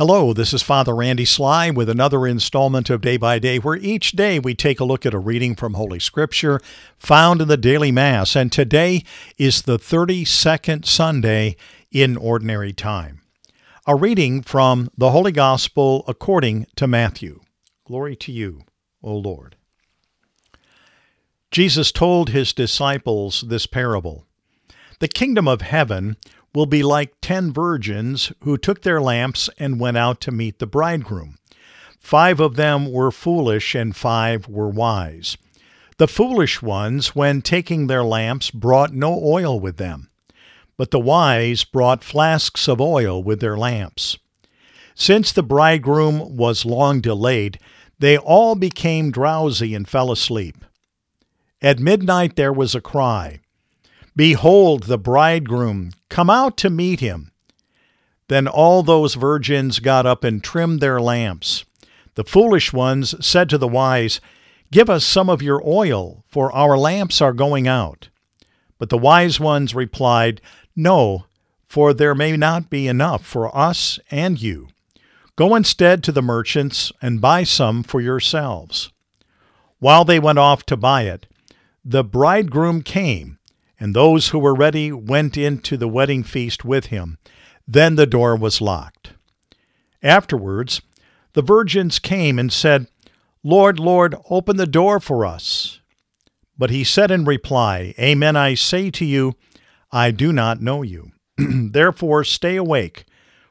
Hello, this is Father Randy Sly with another installment of Day by Day, where each day we take a look at a reading from Holy Scripture found in the daily Mass. And today is the 32nd Sunday in Ordinary Time. A reading from the Holy Gospel according to Matthew. Glory to you, O Lord. Jesus told his disciples this parable The kingdom of heaven will be like ten virgins who took their lamps and went out to meet the bridegroom. Five of them were foolish, and five were wise. The foolish ones, when taking their lamps, brought no oil with them, but the wise brought flasks of oil with their lamps. Since the bridegroom was long delayed, they all became drowsy and fell asleep. At midnight there was a cry Behold, the bridegroom, come out to meet him. Then all those virgins got up and trimmed their lamps. The foolish ones said to the wise, Give us some of your oil, for our lamps are going out. But the wise ones replied, No, for there may not be enough for us and you. Go instead to the merchants and buy some for yourselves. While they went off to buy it, the bridegroom came and those who were ready went into the wedding feast with him. Then the door was locked. Afterwards, the virgins came and said, Lord, Lord, open the door for us. But he said in reply, Amen, I say to you, I do not know you. Therefore stay awake,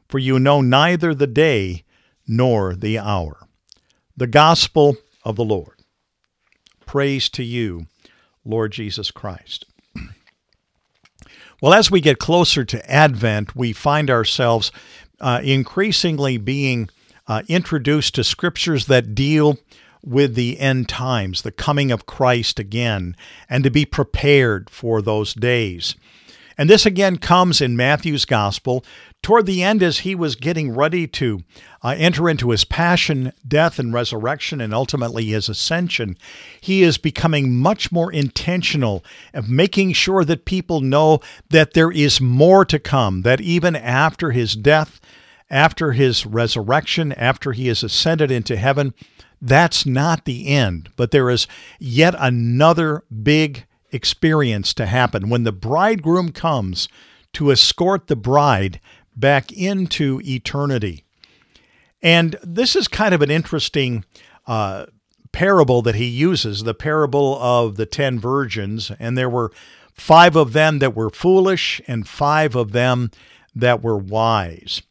for you know neither the day nor the hour. The Gospel of the Lord. Praise to you, Lord Jesus Christ. Well, as we get closer to Advent, we find ourselves uh, increasingly being uh, introduced to scriptures that deal with the end times, the coming of Christ again, and to be prepared for those days. And this again comes in Matthew's Gospel toward the end as he was getting ready to uh, enter into his passion, death, and resurrection, and ultimately his ascension. He is becoming much more intentional of making sure that people know that there is more to come, that even after his death, after his resurrection, after he has ascended into heaven, that's not the end, but there is yet another big experience to happen. When the bridegroom comes to escort the bride back into eternity. And this is kind of an interesting uh, parable that he uses the parable of the ten virgins. And there were five of them that were foolish and five of them that were wise.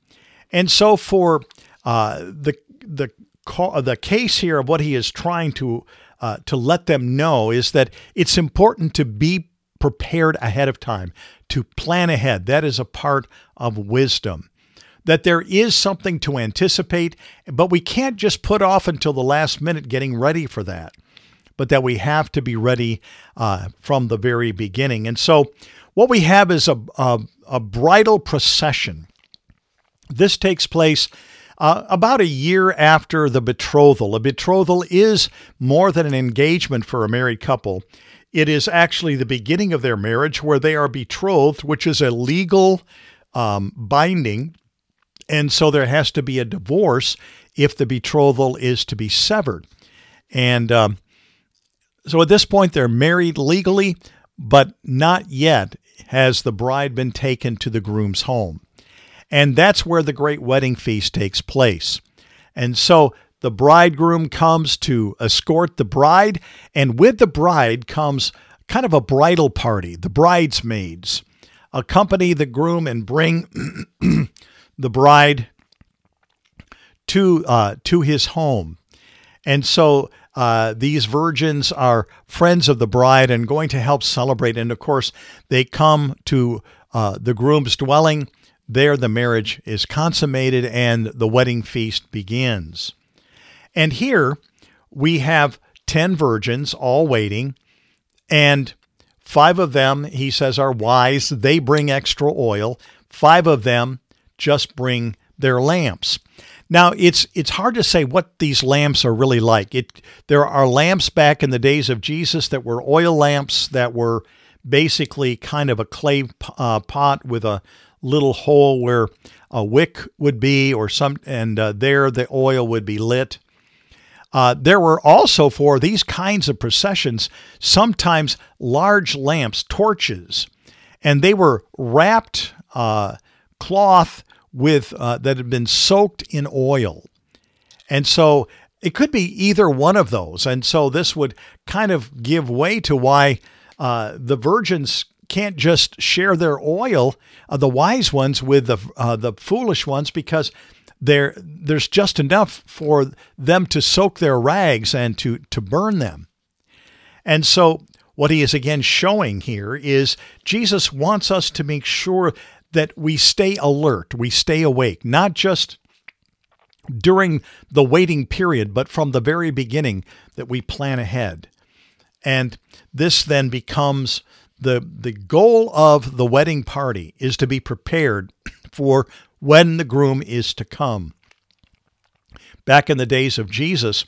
And so, for uh, the, the, the case here of what he is trying to uh, to let them know is that it's important to be prepared ahead of time, to plan ahead. That is a part of wisdom. That there is something to anticipate, but we can't just put off until the last minute getting ready for that, but that we have to be ready uh, from the very beginning. And so, what we have is a, a, a bridal procession. This takes place uh, about a year after the betrothal. A betrothal is more than an engagement for a married couple. It is actually the beginning of their marriage where they are betrothed, which is a legal um, binding. And so there has to be a divorce if the betrothal is to be severed. And um, so at this point, they're married legally, but not yet has the bride been taken to the groom's home. And that's where the great wedding feast takes place. And so the bridegroom comes to escort the bride, and with the bride comes kind of a bridal party. The bridesmaids accompany the groom and bring the bride to uh, to his home. And so uh, these virgins are friends of the bride and going to help celebrate. And of course, they come to uh, the groom's dwelling there, the marriage is consummated and the wedding feast begins. And here we have 10 virgins all waiting, and five of them, he says, are wise. They bring extra oil. Five of them just bring their lamps. Now it's it's hard to say what these lamps are really like. It there are lamps back in the days of Jesus that were oil lamps that were basically kind of a clay uh, pot with a little hole where a wick would be, or some, and uh, there the oil would be lit. Uh, there were also for these kinds of processions sometimes large lamps, torches, and they were wrapped uh, cloth with uh, that had been soaked in oil, and so it could be either one of those. And so this would kind of give way to why uh, the virgins can't just share their oil, uh, the wise ones with the uh, the foolish ones, because there there's just enough for them to soak their rags and to to burn them. And so what he is again showing here is Jesus wants us to make sure that we stay alert, we stay awake, not just during the waiting period, but from the very beginning that we plan ahead. And this then becomes the the goal of the wedding party is to be prepared for when the groom is to come. Back in the days of Jesus,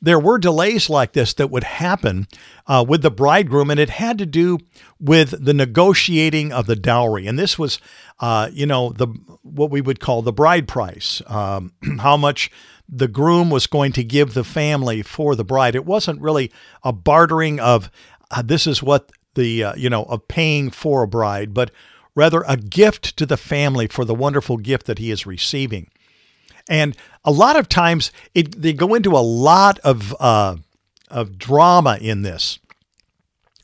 there were delays like this that would happen uh, with the bridegroom, and it had to do with the negotiating of the dowry. And this was, uh, you know, the what we would call the bride price, um, how much the groom was going to give the family for the bride. It wasn't really a bartering of uh, this is what the uh, you know of paying for a bride, but rather a gift to the family for the wonderful gift that he is receiving. And a lot of times it, they go into a lot of uh, of drama in this,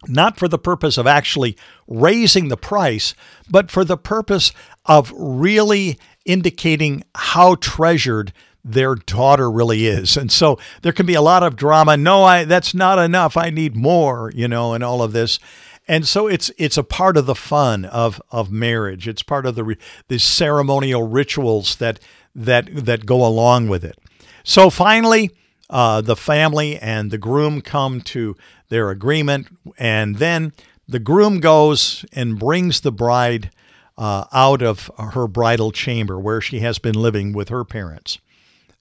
not for the purpose of actually raising the price, but for the purpose of really indicating how treasured their daughter really is. And so there can be a lot of drama. No, I that's not enough. I need more, you know, and all of this. And so it's it's a part of the fun of of marriage. It's part of the the ceremonial rituals that that that go along with it. So finally, uh, the family and the groom come to their agreement, and then the groom goes and brings the bride uh, out of her bridal chamber where she has been living with her parents.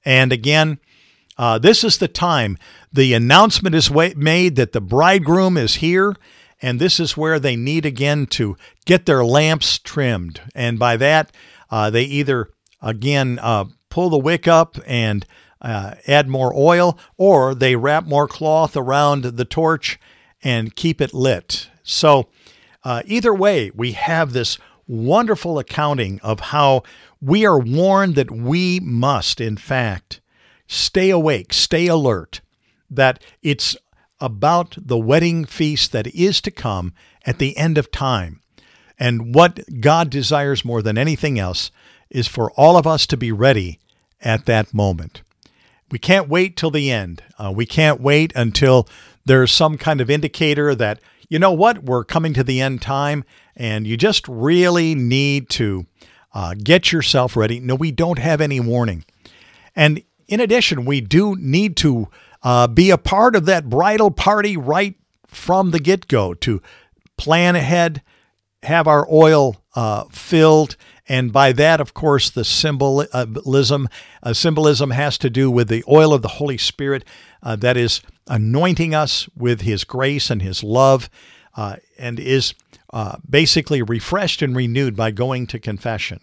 And again, uh, this is the time the announcement is made that the bridegroom is here, and this is where they need again to get their lamps trimmed. And by that, uh, they either again uh, pull the wick up and uh, add more oil, or they wrap more cloth around the torch and keep it lit. So, uh, either way, we have this wonderful accounting of how we are warned that we must, in fact, stay awake, stay alert, that it's about the wedding feast that is to come at the end of time. And what God desires more than anything else is for all of us to be ready at that moment. We can't wait till the end. Uh, we can't wait until there's some kind of indicator that, you know what, we're coming to the end time and you just really need to uh, get yourself ready. No, we don't have any warning. And in addition, we do need to uh, be a part of that bridal party right from the get go to plan ahead, have our oil uh, filled. And by that, of course, the symbolism uh, symbolism has to do with the oil of the Holy Spirit uh, that is anointing us with His grace and His love, uh, and is uh, basically refreshed and renewed by going to confession.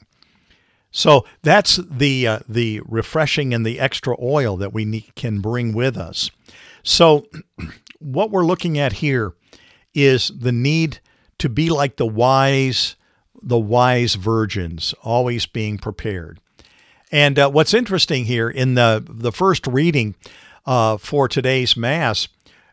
So that's the uh, the refreshing and the extra oil that we need, can bring with us. So what we're looking at here is the need to be like the wise the wise virgins, always being prepared. And uh, what's interesting here in the the first reading uh, for today's mass,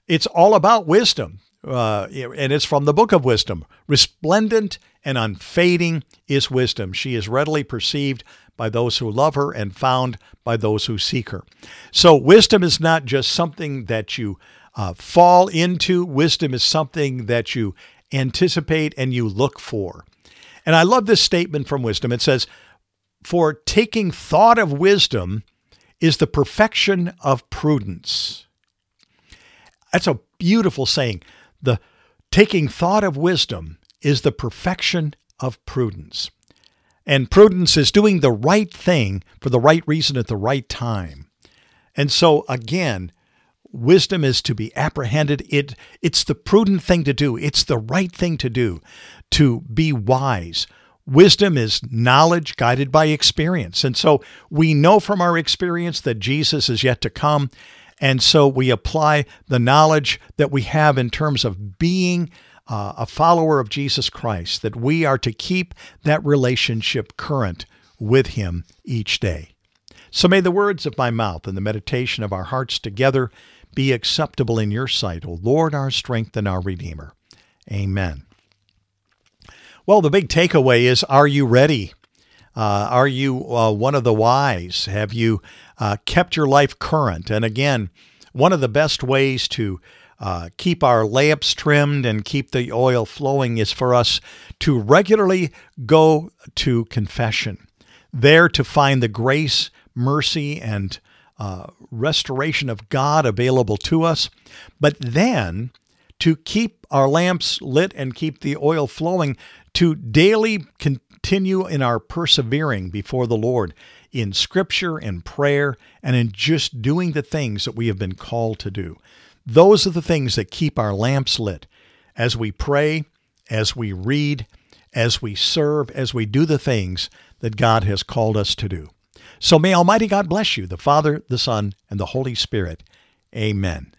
it's all about wisdom uh, and it's from the book of wisdom. Resplendent and unfading is wisdom. She is readily perceived by those who love her and found by those who seek her. So, wisdom is not just something that you uh, fall into, wisdom is something that you anticipate and you look for. And I love this statement from wisdom. It says, For taking thought of wisdom is the perfection of prudence. That's a beautiful saying. The taking thought of wisdom is the perfection of prudence. And prudence is doing the right thing for the right reason at the right time. And so again, wisdom is to be apprehended. It it's the prudent thing to do. It's the right thing to do to be wise. Wisdom is knowledge guided by experience. And so we know from our experience that Jesus is yet to come. And so we apply the knowledge that we have in terms of being uh, a follower of Jesus Christ, that we are to keep that relationship current with Him each day. So may the words of my mouth and the meditation of our hearts together be acceptable in your sight, O Lord, our strength and our Redeemer. Amen. Well, the big takeaway is Are you ready? Uh, are you uh, one of the wise? Have you uh, kept your life current? And again, one of the best ways to uh, keep our lamps trimmed and keep the oil flowing is for us to regularly go to confession, there to find the grace, mercy, and uh, restoration of God available to us, but then to keep our lamps lit and keep the oil flowing, to daily continue in our persevering before the Lord in scripture and prayer and in just doing the things that we have been called to do. Those are the things that keep our lamps lit as we pray, as we read, as we serve, as we do the things that God has called us to do. So may Almighty God bless you, the Father, the Son, and the Holy Spirit. Amen.